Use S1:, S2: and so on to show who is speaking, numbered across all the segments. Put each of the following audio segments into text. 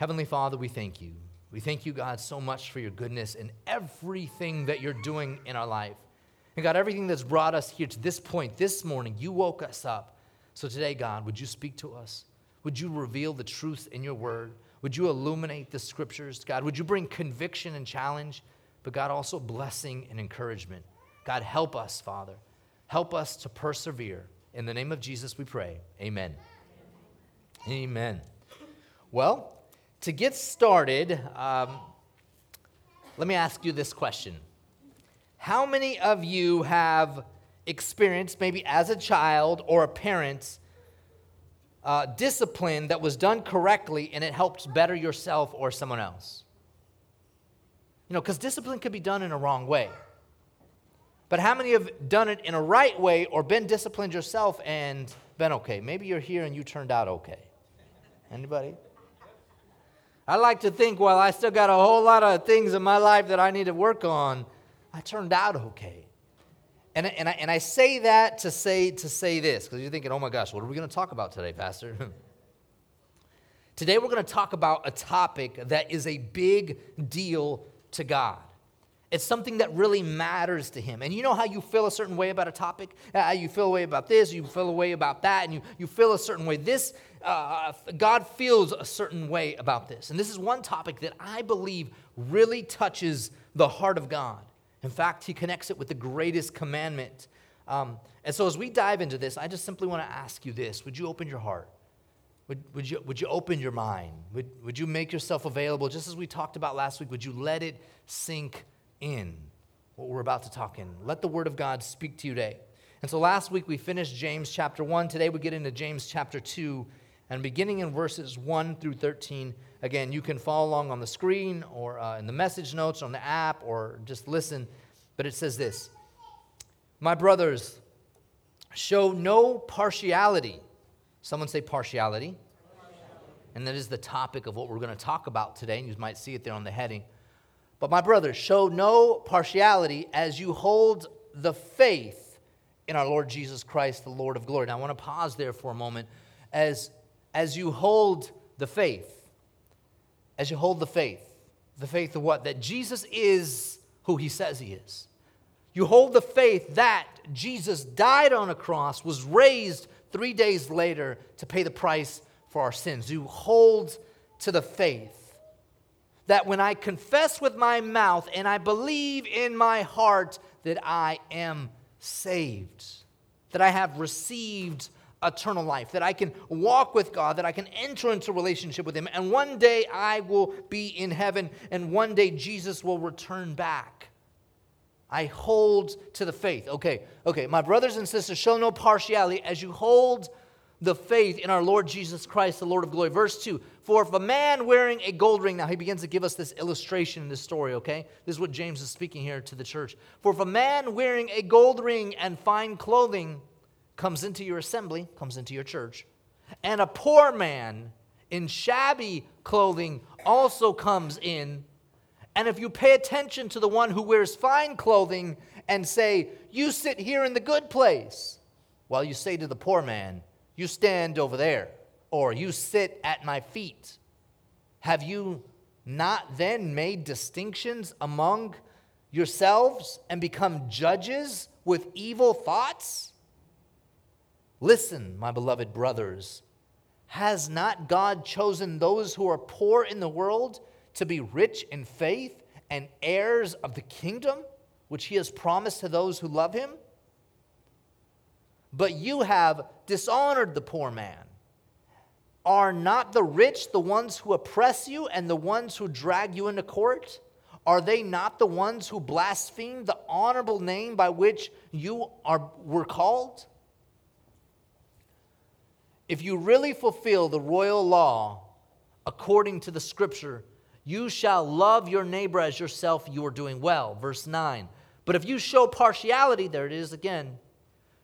S1: Heavenly Father, we thank you. We thank you, God, so much for your goodness and everything that you're doing in our life. And God, everything that's brought us here to this point this morning, you woke us up. So today, God, would you speak to us? Would you reveal the truth in your word? Would you illuminate the scriptures? God, would you bring conviction and challenge, but God, also blessing and encouragement? God, help us, Father. Help us to persevere. In the name of Jesus, we pray. Amen. Amen. Well, to get started, um, let me ask you this question How many of you have experienced, maybe as a child or a parent, uh, discipline that was done correctly and it helped better yourself or someone else? You know, because discipline could be done in a wrong way. But how many have done it in a right way or been disciplined yourself and been okay? Maybe you're here and you turned out okay. Anybody? I like to think, well, I still got a whole lot of things in my life that I need to work on. I turned out okay. And, and, I, and I say that to say, to say this, because you're thinking, oh my gosh, what are we going to talk about today, Pastor? today we're going to talk about a topic that is a big deal to God. It's something that really matters to him. And you know how you feel a certain way about a topic? Uh, you feel a way about this, you feel a way about that, and you, you feel a certain way. This, uh, God feels a certain way about this. And this is one topic that I believe really touches the heart of God. In fact, he connects it with the greatest commandment. Um, and so as we dive into this, I just simply want to ask you this Would you open your heart? Would, would, you, would you open your mind? Would, would you make yourself available, just as we talked about last week? Would you let it sink in what we're about to talk in. Let the word of God speak to you today. And so last week we finished James chapter 1. Today we get into James chapter 2. And beginning in verses 1 through 13, again, you can follow along on the screen or uh, in the message notes on the app or just listen. But it says this My brothers, show no partiality. Someone say partiality. And that is the topic of what we're going to talk about today. And you might see it there on the heading. But my brothers, show no partiality as you hold the faith in our Lord Jesus Christ, the Lord of glory. Now, I want to pause there for a moment. As, as you hold the faith, as you hold the faith, the faith of what? That Jesus is who he says he is. You hold the faith that Jesus died on a cross, was raised three days later to pay the price for our sins. You hold to the faith that when I confess with my mouth and I believe in my heart that I am saved, that I have received eternal life, that I can walk with God, that I can enter into relationship with Him, and one day I will be in heaven, and one day Jesus will return back. I hold to the faith. Okay, okay, my brothers and sisters, show no partiality as you hold the faith in our Lord Jesus Christ, the Lord of glory. Verse 2 For if a man wearing a gold ring, now he begins to give us this illustration in this story, okay? This is what James is speaking here to the church. For if a man wearing a gold ring and fine clothing comes into your assembly, comes into your church, and a poor man in shabby clothing also comes in, and if you pay attention to the one who wears fine clothing and say, You sit here in the good place, while you say to the poor man, you stand over there, or you sit at my feet. Have you not then made distinctions among yourselves and become judges with evil thoughts? Listen, my beloved brothers, has not God chosen those who are poor in the world to be rich in faith and heirs of the kingdom which he has promised to those who love him? But you have dishonored the poor man. Are not the rich the ones who oppress you and the ones who drag you into court? Are they not the ones who blaspheme the honorable name by which you are, were called? If you really fulfill the royal law according to the scripture, you shall love your neighbor as yourself, you are doing well. Verse 9. But if you show partiality, there it is again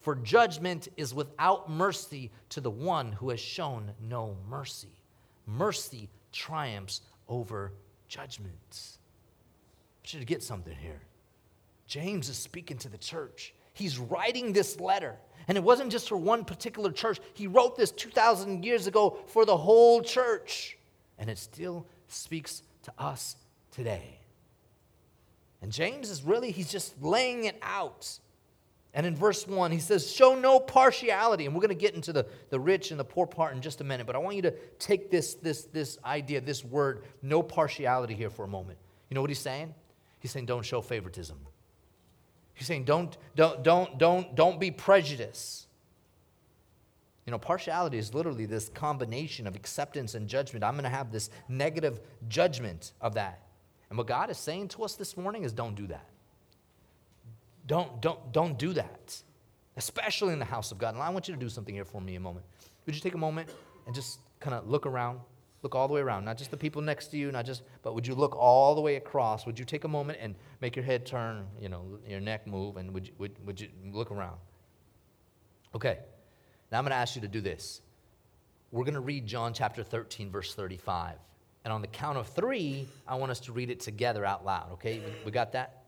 S1: For judgment is without mercy to the one who has shown no mercy. Mercy triumphs over judgments. I should get something here. James is speaking to the church. He's writing this letter. And it wasn't just for one particular church. He wrote this 2,000 years ago for the whole church. And it still speaks to us today. And James is really, he's just laying it out. And in verse 1, he says, Show no partiality. And we're going to get into the, the rich and the poor part in just a minute, but I want you to take this, this, this idea, this word, no partiality here for a moment. You know what he's saying? He's saying, Don't show favoritism. He's saying, Don't, don't, don't, don't, don't be prejudiced. You know, partiality is literally this combination of acceptance and judgment. I'm going to have this negative judgment of that. And what God is saying to us this morning is don't do that. Don't, don't, don't do that, especially in the house of God. And I want you to do something here for me a moment. Would you take a moment and just kind of look around? Look all the way around, not just the people next to you, not just, but would you look all the way across? Would you take a moment and make your head turn, you know, your neck move, and would you, would, would you look around? Okay, now I'm going to ask you to do this. We're going to read John chapter 13, verse 35. And on the count of three, I want us to read it together out loud, okay? We got that?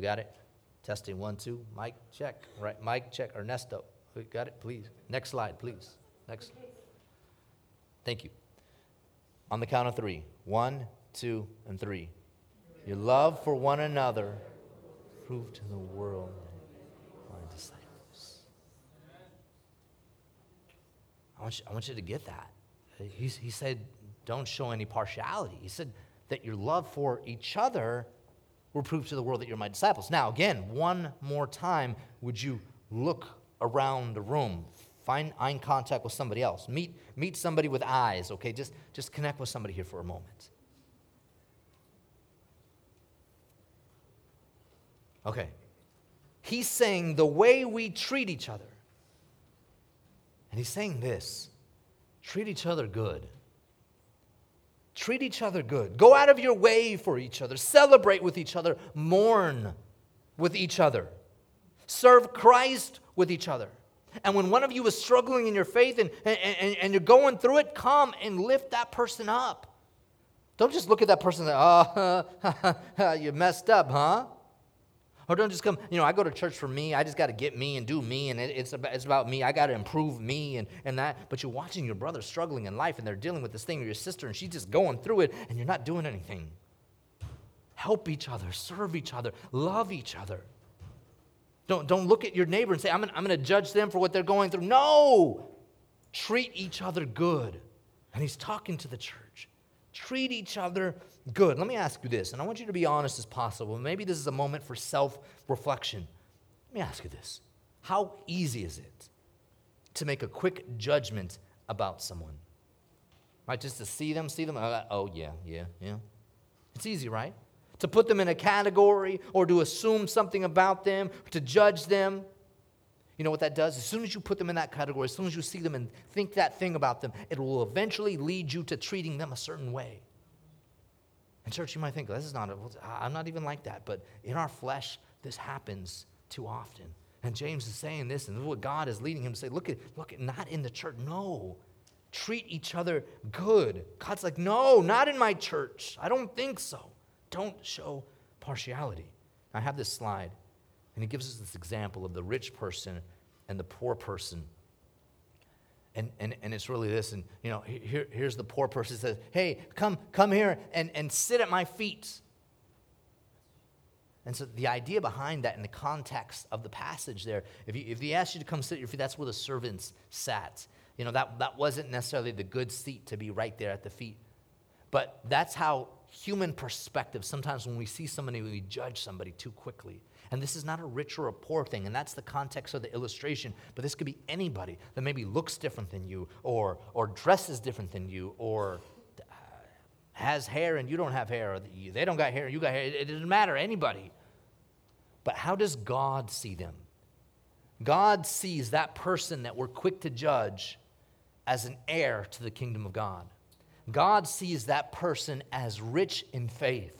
S1: We got it? Testing one, two. Mike, check. Right, Mike, check. Ernesto, we got it? Please. Next slide, please. Next. Thank you. On the count of three. One, two, and three. Your love for one another prove to the world my disciples. I want you, I want you to get that. He, he said, don't show any partiality. He said that your love for each other will prove to the world that you're my disciples. Now, again, one more time, would you look around the room? Find eye contact with somebody else. Meet, meet somebody with eyes, okay? Just, just connect with somebody here for a moment. Okay. He's saying the way we treat each other. And he's saying this treat each other good. Treat each other good. Go out of your way for each other. Celebrate with each other. Mourn with each other. Serve Christ with each other. And when one of you is struggling in your faith and, and, and, and you're going through it, come and lift that person up. Don't just look at that person and say, oh, you messed up, huh? Or don't just come, you know, I go to church for me. I just got to get me and do me, and it, it's, about, it's about me. I got to improve me and, and that. But you're watching your brother struggling in life, and they're dealing with this thing, or your sister, and she's just going through it, and you're not doing anything. Help each other, serve each other, love each other. Don't, don't look at your neighbor and say, I'm going to judge them for what they're going through. No! Treat each other good. And he's talking to the church. Treat each other good. Let me ask you this, and I want you to be honest as possible. Maybe this is a moment for self reflection. Let me ask you this How easy is it to make a quick judgment about someone? Right? Just to see them, see them, uh, oh, yeah, yeah, yeah. It's easy, right? To put them in a category or to assume something about them, to judge them. You know what that does? As soon as you put them in that category, as soon as you see them and think that thing about them, it will eventually lead you to treating them a certain way. And church, you might think, this is not—I'm not even like that. But in our flesh, this happens too often. And James is saying this, and what God is leading him to say, look at, look at, not in the church. No. Treat each other good. God's like, no, not in my church. I don't think so. Don't show partiality. I have this slide, and he gives us this example of the rich person and the poor person. And, and, and it's really this and you know here, here's the poor person says hey come come here and, and sit at my feet. And so the idea behind that in the context of the passage there if he, if he asked you to come sit at your feet that's where the servants sat. You know that, that wasn't necessarily the good seat to be right there at the feet. But that's how human perspective sometimes when we see somebody we judge somebody too quickly and this is not a rich or a poor thing, and that's the context of the illustration. But this could be anybody that maybe looks different than you, or, or dresses different than you, or uh, has hair and you don't have hair, or they don't got hair and you got hair. It doesn't matter, anybody. But how does God see them? God sees that person that we're quick to judge as an heir to the kingdom of God. God sees that person as rich in faith.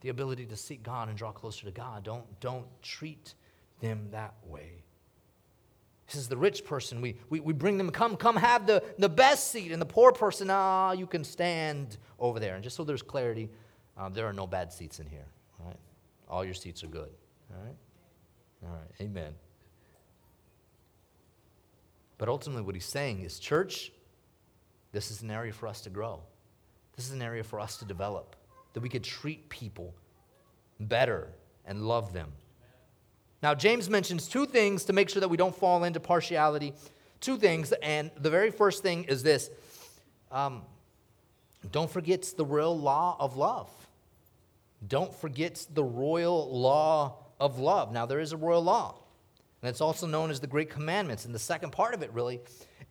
S1: The ability to seek God and draw closer to God. Don't, don't treat them that way. This is the rich person. We, we, we bring them, come, come have the, the best seat. And the poor person, ah, you can stand over there. And just so there's clarity, uh, there are no bad seats in here. All right? All your seats are good. All right? All right. Amen. But ultimately, what he's saying is, church, this is an area for us to grow. This is an area for us to develop, that we could treat people better and love them. Now, James mentions two things to make sure that we don't fall into partiality. Two things, and the very first thing is this um, don't forget the real law of love. Don't forget the royal law of love. Now, there is a royal law, and it's also known as the Great Commandments, and the second part of it, really.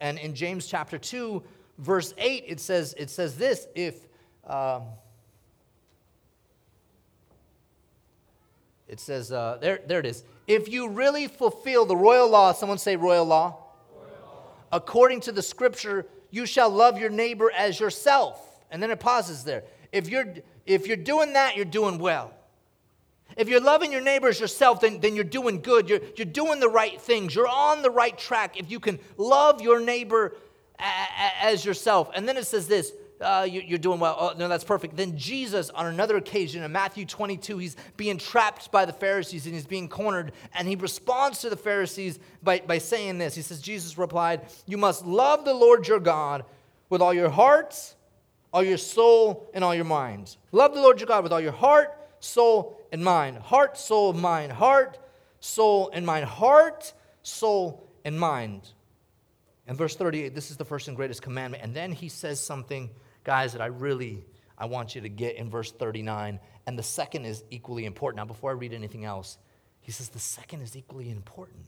S1: And in James chapter 2, verse 8, it says, it says this if. Um, it says, uh, there, there it is. If you really fulfill the royal law, someone say royal law. royal law. According to the scripture, you shall love your neighbor as yourself. And then it pauses there. If you're, if you're doing that, you're doing well. If you're loving your neighbors yourself, then, then you're doing good. You're, you're doing the right things. You're on the right track. If you can love your neighbor a, a, as yourself. And then it says this uh, you, are doing well. Oh, no, that's perfect. Then Jesus, on another occasion in Matthew 22, he's being trapped by the Pharisees and he's being cornered. And he responds to the Pharisees by, by saying this He says, Jesus replied, You must love the Lord your God with all your heart, all your soul, and all your mind. Love the Lord your God with all your heart, soul, and mind. Heart, soul, mind. Heart, soul, and mind. Heart, soul, and mind. And verse 38, this is the first and greatest commandment. And then he says something, guys, that I really I want you to get in verse 39. And the second is equally important. Now, before I read anything else, he says the second is equally important.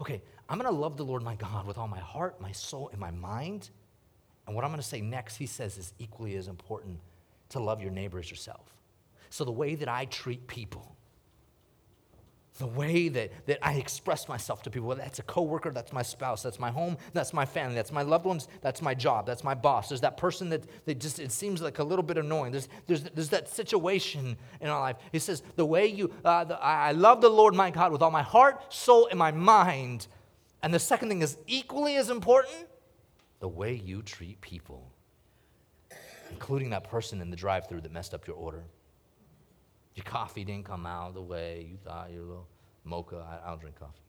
S1: Okay, I'm to love the Lord my God with all my heart, my soul, and my mind. And what I'm to say next, he says, is equally as important to love your neighbor as yourself. So the way that I treat people, the way that, that I express myself to people, whether that's a coworker, that's my spouse, that's my home, that's my family, that's my loved ones, that's my job, that's my boss. There's that person that, that just, it seems like a little bit annoying. There's, there's, there's that situation in our life. He says, the way you, uh, the, I love the Lord my God with all my heart, soul, and my mind. And the second thing is equally as important, the way you treat people, including that person in the drive through that messed up your order. Your coffee didn't come out the way you thought, your little mocha. I, I don't drink coffee.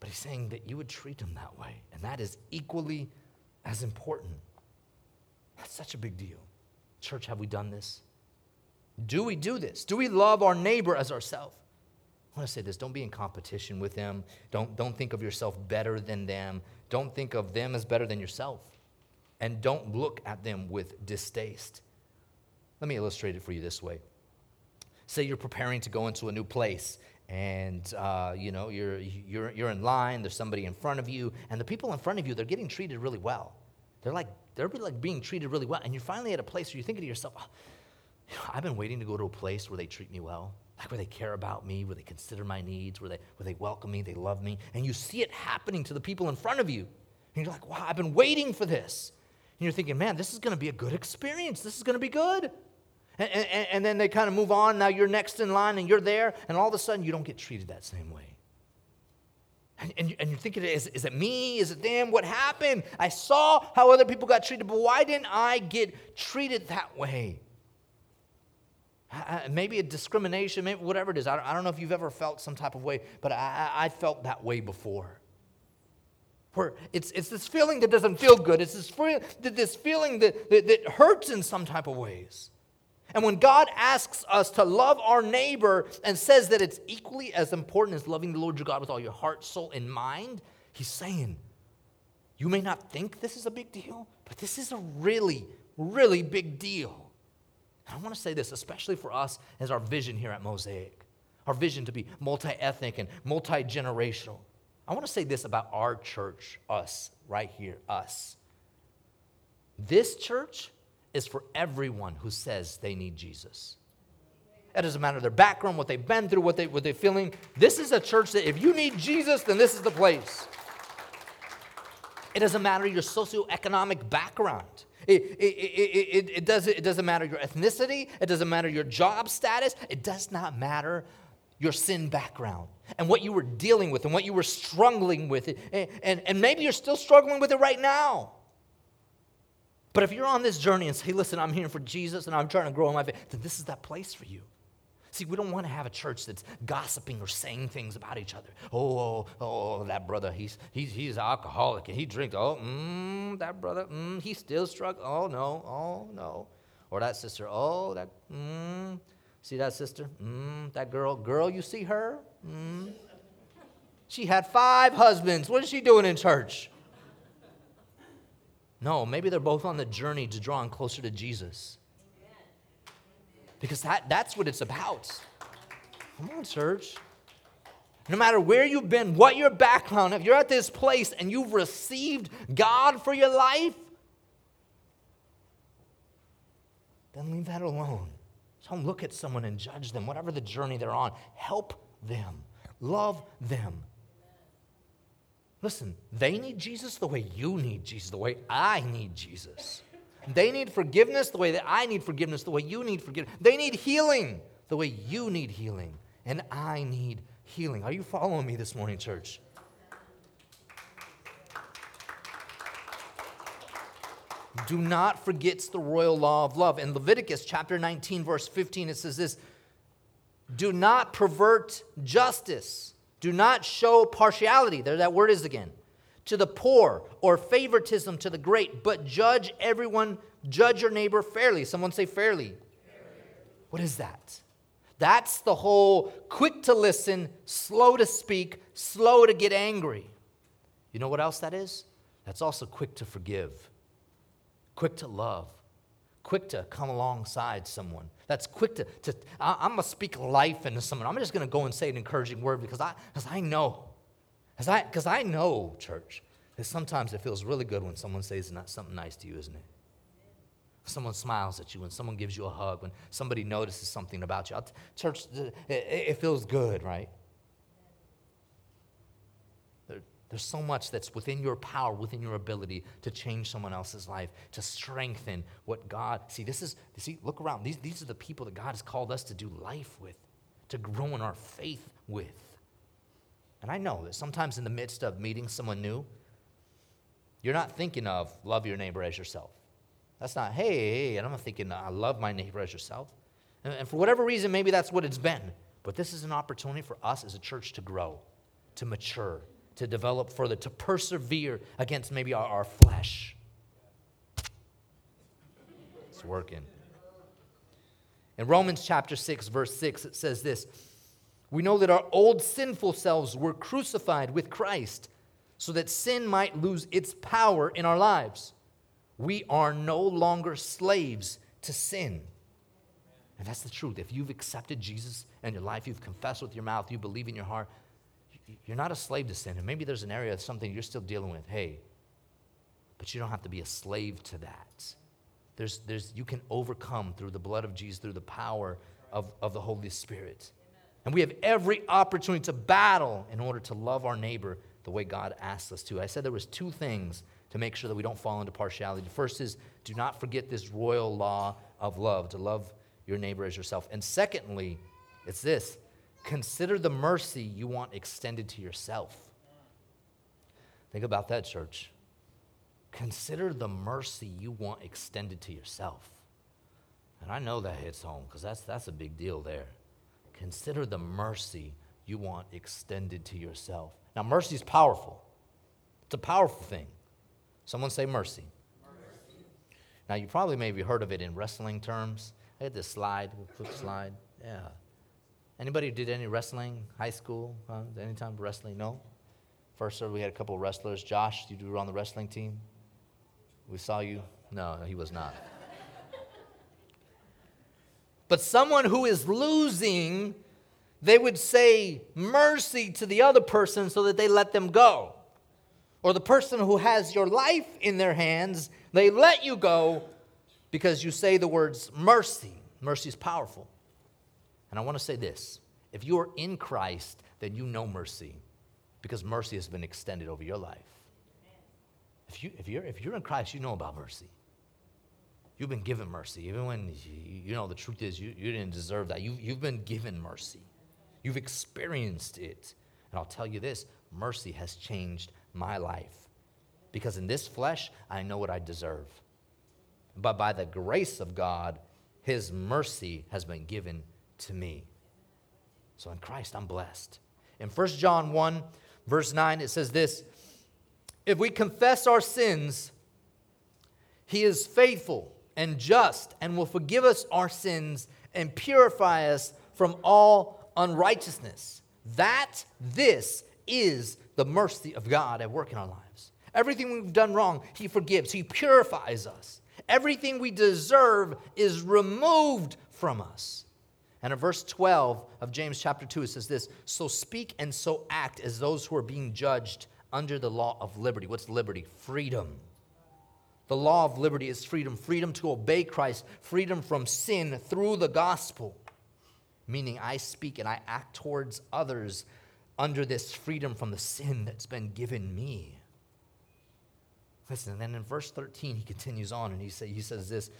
S1: But he's saying that you would treat them that way, and that is equally as important. That's such a big deal. Church, have we done this? Do we do this? Do we love our neighbor as ourselves? I want to say this don't be in competition with them. Don't, don't think of yourself better than them. Don't think of them as better than yourself. And don't look at them with distaste. Let me illustrate it for you this way. Say you're preparing to go into a new place and uh, you know you're, you're, you're in line there's somebody in front of you and the people in front of you they're getting treated really well. They're like they're like being treated really well and you're finally at a place where you're thinking to yourself oh, i've been waiting to go to a place where they treat me well like where they care about me where they consider my needs where they, where they welcome me they love me and you see it happening to the people in front of you and you're like wow i've been waiting for this. And you're thinking man this is going to be a good experience. This is going to be good and, and, and then they kind of move on. Now you're next in line and you're there, and all of a sudden you don't get treated that same way. And, and, and you're thinking, is, is it me? Is it them? What happened? I saw how other people got treated, but why didn't I get treated that way? maybe a discrimination, maybe whatever it is. I, I don't know if you've ever felt some type of way, but I, I felt that way before. Where it's, it's this feeling that doesn't feel good. It's this, this feeling that, that, that hurts in some type of ways. And when God asks us to love our neighbor and says that it's equally as important as loving the Lord your God with all your heart, soul, and mind, he's saying, you may not think this is a big deal, but this is a really, really big deal. And I want to say this, especially for us as our vision here at Mosaic, our vision to be multi ethnic and multi generational. I want to say this about our church, us, right here, us. This church is for everyone who says they need Jesus. It doesn't matter their background, what they've been through, what, they, what they're feeling. This is a church that if you need Jesus, then this is the place. It doesn't matter your socioeconomic background. It, it, it, it, doesn't, it doesn't matter your ethnicity, it doesn't matter your job status, it does not matter your sin background and what you were dealing with and what you were struggling with. And, and, and maybe you're still struggling with it right now. But if you're on this journey and say, listen, I'm here for Jesus and I'm trying to grow in my faith, then this is that place for you. See, we don't want to have a church that's gossiping or saying things about each other. Oh, oh, oh, that brother, he's, he's, he's alcoholic and he drinks. Oh, mm, that brother, mm, he still struggling. Oh, no, oh, no. Or that sister, oh, that, mm, see that sister? Mm, that girl, girl, you see her? Mm. She had five husbands. What is she doing in church? No, maybe they're both on the journey to drawing closer to Jesus. Because that, that's what it's about. Come on, church. No matter where you've been, what your background, if you're at this place and you've received God for your life, then leave that alone. Don't look at someone and judge them, whatever the journey they're on. Help them, love them. Listen, they need Jesus the way you need Jesus, the way I need Jesus. They need forgiveness the way that I need forgiveness, the way you need forgiveness. They need healing the way you need healing, and I need healing. Are you following me this morning, church? Do not forget the royal law of love. In Leviticus chapter 19, verse 15, it says this Do not pervert justice, do not show partiality. There that word is again to the poor or favoritism to the great, but judge everyone, judge your neighbor fairly. Someone say fairly. What is that? That's the whole quick to listen, slow to speak, slow to get angry. You know what else that is? That's also quick to forgive, quick to love, quick to come alongside someone. That's quick to, to I, am going to speak life into someone. I'm just going to go and say an encouraging word because I, because I know because I, cause I know, church, that sometimes it feels really good when someone says not something nice to you, isn't it? Someone smiles at you, when someone gives you a hug, when somebody notices something about you. Church, it feels good, right? There, there's so much that's within your power, within your ability to change someone else's life, to strengthen what God. See, this is, see, look around. These, these are the people that God has called us to do life with, to grow in our faith with. And I know that sometimes in the midst of meeting someone new, you're not thinking of love your neighbor as yourself. That's not, hey, hey and I'm thinking, I love my neighbor as yourself. And, and for whatever reason, maybe that's what it's been. But this is an opportunity for us as a church to grow, to mature, to develop further, to persevere against maybe our, our flesh. It's working. In Romans chapter 6, verse 6, it says this we know that our old sinful selves were crucified with Christ so that sin might lose its power in our lives. We are no longer slaves to sin. And that's the truth. If you've accepted Jesus in your life, you've confessed with your mouth, you believe in your heart, you're not a slave to sin. And maybe there's an area of something you're still dealing with. Hey, but you don't have to be a slave to that. There's, there's, you can overcome through the blood of Jesus, through the power of, of the Holy Spirit. And we have every opportunity to battle in order to love our neighbor the way God asks us to. I said there was two things to make sure that we don't fall into partiality. The first is do not forget this royal law of love, to love your neighbor as yourself. And secondly, it's this consider the mercy you want extended to yourself. Think about that, church. Consider the mercy you want extended to yourself. And I know that hits home because that's, that's a big deal there. Consider the mercy you want extended to yourself. Now, mercy is powerful, it's a powerful thing. Someone say mercy. mercy. Now, you probably maybe heard of it in wrestling terms. I had this slide, quick slide. Yeah. Anybody did any wrestling, high school, uh, any time wrestling? No? First service, we had a couple of wrestlers. Josh, you were on the wrestling team? We saw you. No, he was not. But someone who is losing, they would say mercy to the other person so that they let them go. Or the person who has your life in their hands, they let you go because you say the words mercy. Mercy is powerful. And I want to say this if you are in Christ, then you know mercy because mercy has been extended over your life. If, you, if, you're, if you're in Christ, you know about mercy. You've been given mercy, even when you, you know the truth is you, you didn't deserve that. You, you've been given mercy, you've experienced it. And I'll tell you this mercy has changed my life because in this flesh, I know what I deserve. But by the grace of God, His mercy has been given to me. So in Christ, I'm blessed. In 1 John 1, verse 9, it says this If we confess our sins, He is faithful and just and will forgive us our sins and purify us from all unrighteousness. That this is the mercy of God at work in our lives. Everything we've done wrong, He forgives, He purifies us. Everything we deserve is removed from us. And in verse 12 of James chapter 2, it says this So speak and so act as those who are being judged under the law of liberty. What's liberty? Freedom. The law of liberty is freedom freedom to obey Christ, freedom from sin through the gospel. Meaning, I speak and I act towards others under this freedom from the sin that's been given me. Listen, and then in verse 13, he continues on and he, say, he says this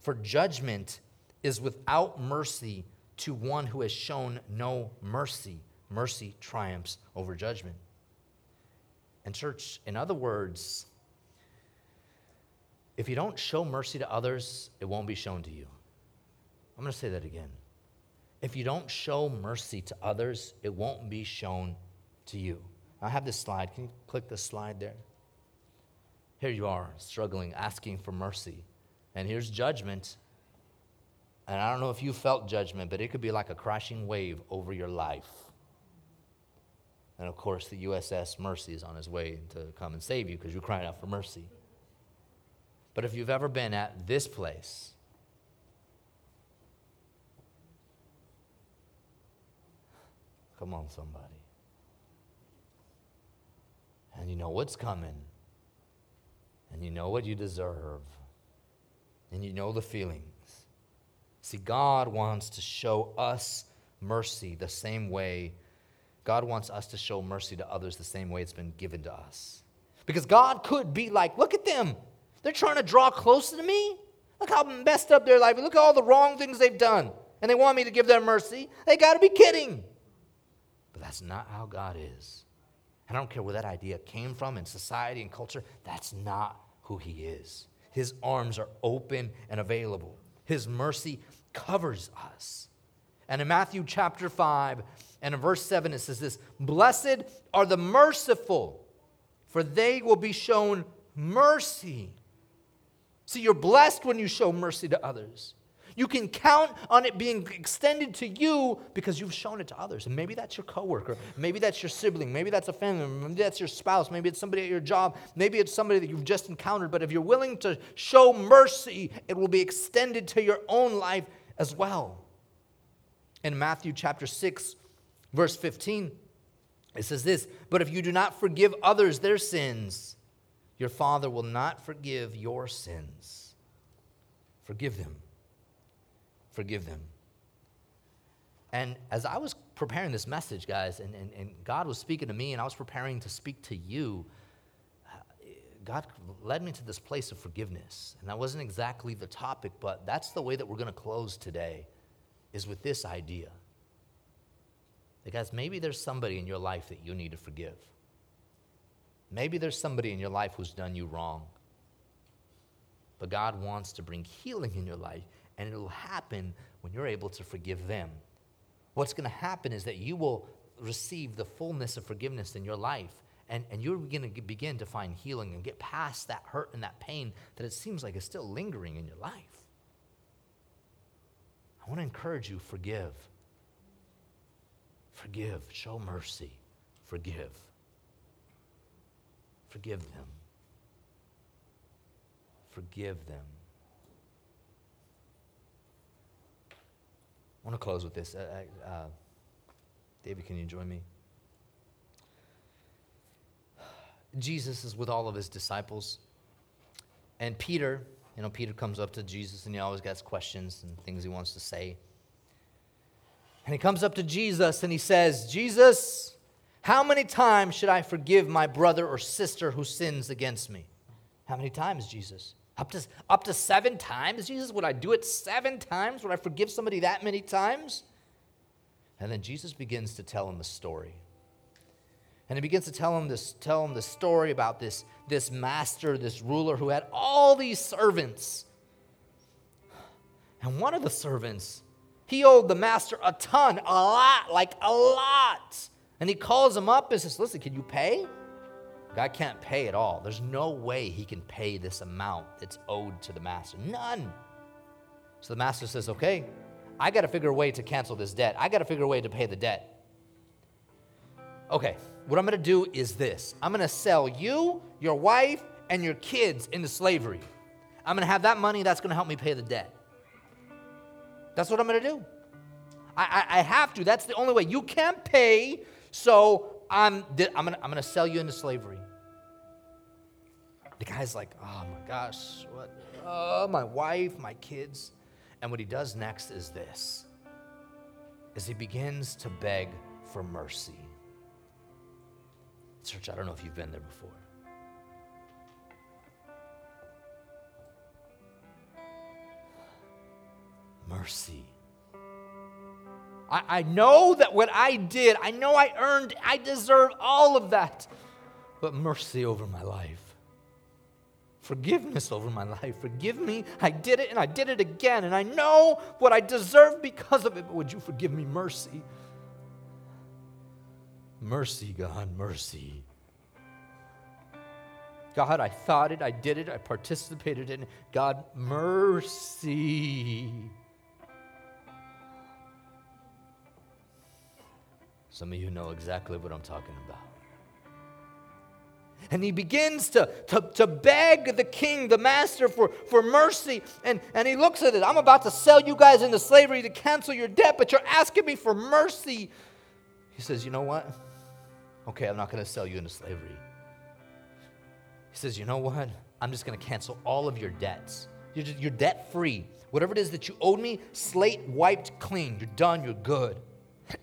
S1: For judgment is without mercy to one who has shown no mercy. Mercy triumphs over judgment. And, church, in other words, if you don't show mercy to others, it won't be shown to you. I'm going to say that again. If you don't show mercy to others, it won't be shown to you. I have this slide. Can you click the slide there? Here you are, struggling, asking for mercy. And here's judgment. And I don't know if you felt judgment, but it could be like a crashing wave over your life. And of course, the USS Mercy is on his way to come and save you because you're crying out for mercy. But if you've ever been at this place, come on, somebody. And you know what's coming and you know what you deserve, and you know the feelings. See, God wants to show us mercy the same way. God wants us to show mercy to others the same way it's been given to us. Because God could be like, look at them. They're trying to draw closer to me. Look how messed up their life. Look at all the wrong things they've done. And they want me to give them mercy. They got to be kidding. But that's not how God is. And I don't care where that idea came from in society and culture. That's not who He is. His arms are open and available, His mercy covers us. And in Matthew chapter 5 and in verse 7, it says this Blessed are the merciful, for they will be shown mercy. See, you're blessed when you show mercy to others. You can count on it being extended to you because you've shown it to others. And maybe that's your coworker, maybe that's your sibling, maybe that's a family maybe that's your spouse, maybe it's somebody at your job, maybe it's somebody that you've just encountered. But if you're willing to show mercy, it will be extended to your own life as well. In Matthew chapter 6, verse 15, it says this But if you do not forgive others their sins, your Father will not forgive your sins. Forgive them forgive them. And as I was preparing this message, guys, and, and, and God was speaking to me, and I was preparing to speak to you, uh, God led me to this place of forgiveness. And that wasn't exactly the topic, but that's the way that we're going to close today, is with this idea. Because maybe there's somebody in your life that you need to forgive. Maybe there's somebody in your life who's done you wrong. But God wants to bring healing in your life and it'll happen when you're able to forgive them. What's going to happen is that you will receive the fullness of forgiveness in your life, and, and you're going to begin to find healing and get past that hurt and that pain that it seems like is still lingering in your life. I want to encourage you forgive. Forgive. Show mercy. Forgive. Forgive them. Forgive them. I want to close with this. Uh, uh, uh, David, can you join me? Jesus is with all of his disciples. And Peter, you know, Peter comes up to Jesus and he always gets questions and things he wants to say. And he comes up to Jesus and he says, Jesus, how many times should I forgive my brother or sister who sins against me? How many times, Jesus? Up to, up to seven times, Jesus? Would I do it seven times? Would I forgive somebody that many times? And then Jesus begins to tell him a story. And he begins to tell him this, tell him the story about this, this master, this ruler who had all these servants. And one of the servants, he owed the master a ton, a lot, like a lot. And he calls him up and says, Listen, can you pay? God can't pay at all. There's no way he can pay this amount that's owed to the master. None. So the master says, Okay, I got to figure a way to cancel this debt. I got to figure a way to pay the debt. Okay, what I'm going to do is this I'm going to sell you, your wife, and your kids into slavery. I'm going to have that money that's going to help me pay the debt. That's what I'm going to do. I, I, I, have to. That's the only way. You can't pay, so I'm, I'm going I'm going to sell you into slavery. The guy's like, oh my gosh, what? Oh, my wife, my kids. And what he does next is this is he begins to beg for mercy. Church, I don't know if you've been there before. Mercy. I, I know that what I did, I know I earned, I deserve all of that. But mercy over my life. Forgiveness over my life. Forgive me. I did it and I did it again. And I know what I deserve because of it. But would you forgive me mercy? Mercy, God, mercy. God, I thought it, I did it, I participated in it. God, mercy. Some of you know exactly what I'm talking about. And he begins to, to, to beg the king, the master, for, for mercy. And, and he looks at it. I'm about to sell you guys into slavery to cancel your debt, but you're asking me for mercy. He says, You know what? Okay, I'm not going to sell you into slavery. He says, You know what? I'm just going to cancel all of your debts. You're, you're debt free. Whatever it is that you owed me, slate wiped clean. You're done. You're good.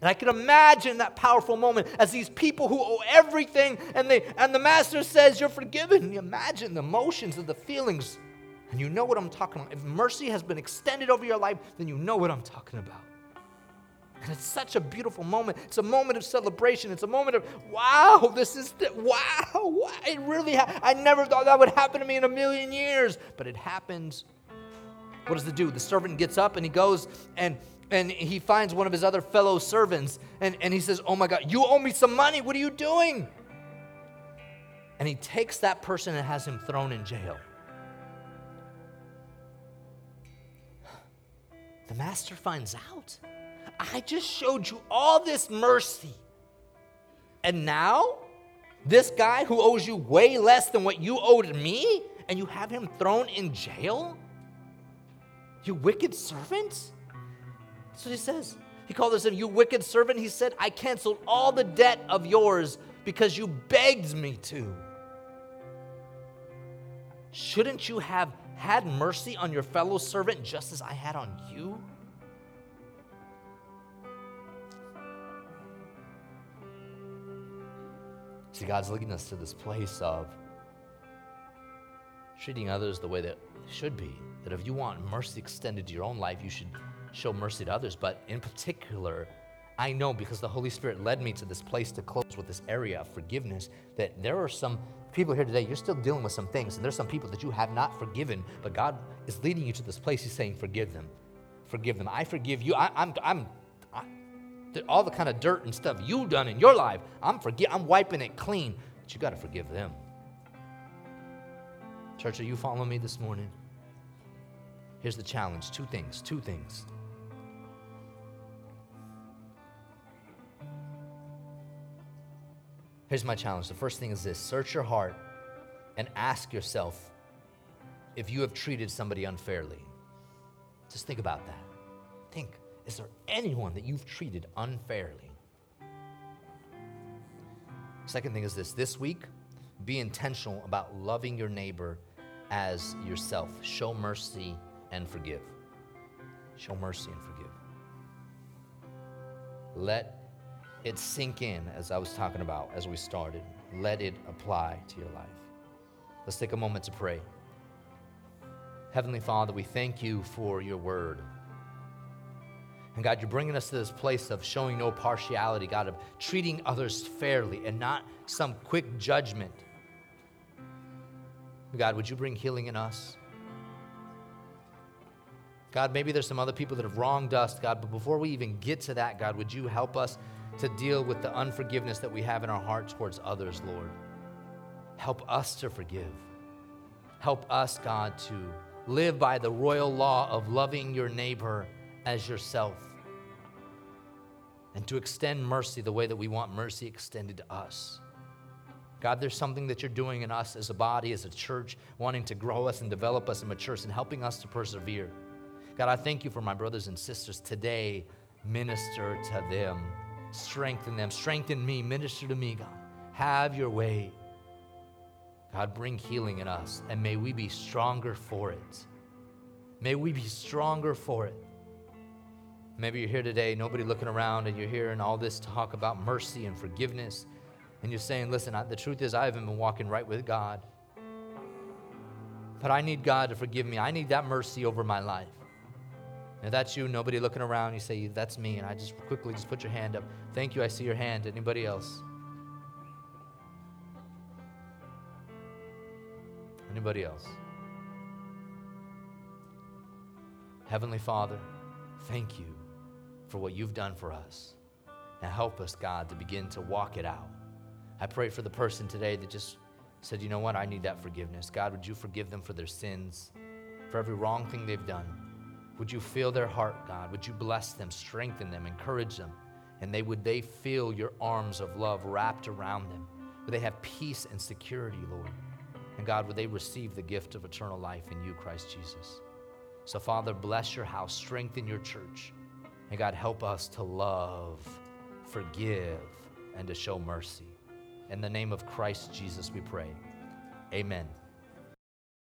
S1: And I can imagine that powerful moment as these people who owe everything and, they, and the master says, You're forgiven. You imagine the emotions and the feelings. And you know what I'm talking about. If mercy has been extended over your life, then you know what I'm talking about. And it's such a beautiful moment. It's a moment of celebration. It's a moment of, wow, this is, the, wow, it really, ha- I never thought that would happen to me in a million years. But it happens. What does it do? The servant gets up and he goes and and he finds one of his other fellow servants and, and he says, Oh my God, you owe me some money. What are you doing? And he takes that person and has him thrown in jail. The master finds out. I just showed you all this mercy. And now, this guy who owes you way less than what you owed me, and you have him thrown in jail? You wicked servant? That's what he says. He called us, You wicked servant. He said, I canceled all the debt of yours because you begged me to. Shouldn't you have had mercy on your fellow servant just as I had on you? See, God's leading us to this place of treating others the way that should be. That if you want mercy extended to your own life, you should show mercy to others, but in particular, I know because the Holy Spirit led me to this place to close with this area of forgiveness that there are some people here today, you're still dealing with some things, and there's some people that you have not forgiven, but God is leading you to this place. He's saying, Forgive them. Forgive them. I forgive you. I, I'm, I'm, all the kind of dirt and stuff you've done in your life, I'm, forgi- I'm wiping it clean, but you got to forgive them. Church, are you following me this morning? Here's the challenge two things, two things. Here's my challenge. The first thing is this search your heart and ask yourself if you have treated somebody unfairly. Just think about that. Think is there anyone that you've treated unfairly? Second thing is this this week, be intentional about loving your neighbor as yourself. Show mercy and forgive. Show mercy and forgive. Let it sink in, as I was talking about as we started. Let it apply to your life. Let's take a moment to pray. Heavenly Father, we thank you for your word. And God, you're bringing us to this place of showing no partiality, God, of treating others fairly and not some quick judgment. God, would you bring healing in us? God, maybe there's some other people that have wronged us, God, but before we even get to that, God, would you help us to deal with the unforgiveness that we have in our hearts towards others, Lord? Help us to forgive. Help us, God, to live by the royal law of loving your neighbor as yourself and to extend mercy the way that we want mercy extended to us. God, there's something that you're doing in us as a body, as a church, wanting to grow us and develop us and mature us and helping us to persevere. God, I thank you for my brothers and sisters today. Minister to them, strengthen them, strengthen me, minister to me, God. Have your way. God, bring healing in us, and may we be stronger for it. May we be stronger for it. Maybe you're here today, nobody looking around, and you're hearing all this talk about mercy and forgiveness, and you're saying, Listen, I, the truth is, I haven't been walking right with God. But I need God to forgive me. I need that mercy over my life. If that's you, nobody looking around, you say, That's me. And I just quickly just put your hand up. Thank you. I see your hand. Anybody else? Anybody else? Heavenly Father, thank you for what you've done for us. Now help us, God, to begin to walk it out. I pray for the person today that just said, you know what, I need that forgiveness. God, would you forgive them for their sins, for every wrong thing they've done? Would you feel their heart, God? Would you bless them, strengthen them, encourage them? And they would they feel your arms of love wrapped around them? Would they have peace and security, Lord? And God, would they receive the gift of eternal life in you, Christ Jesus? So, Father, bless your house, strengthen your church. And God, help us to love, forgive, and to show mercy. In the name of Christ Jesus, we pray. Amen.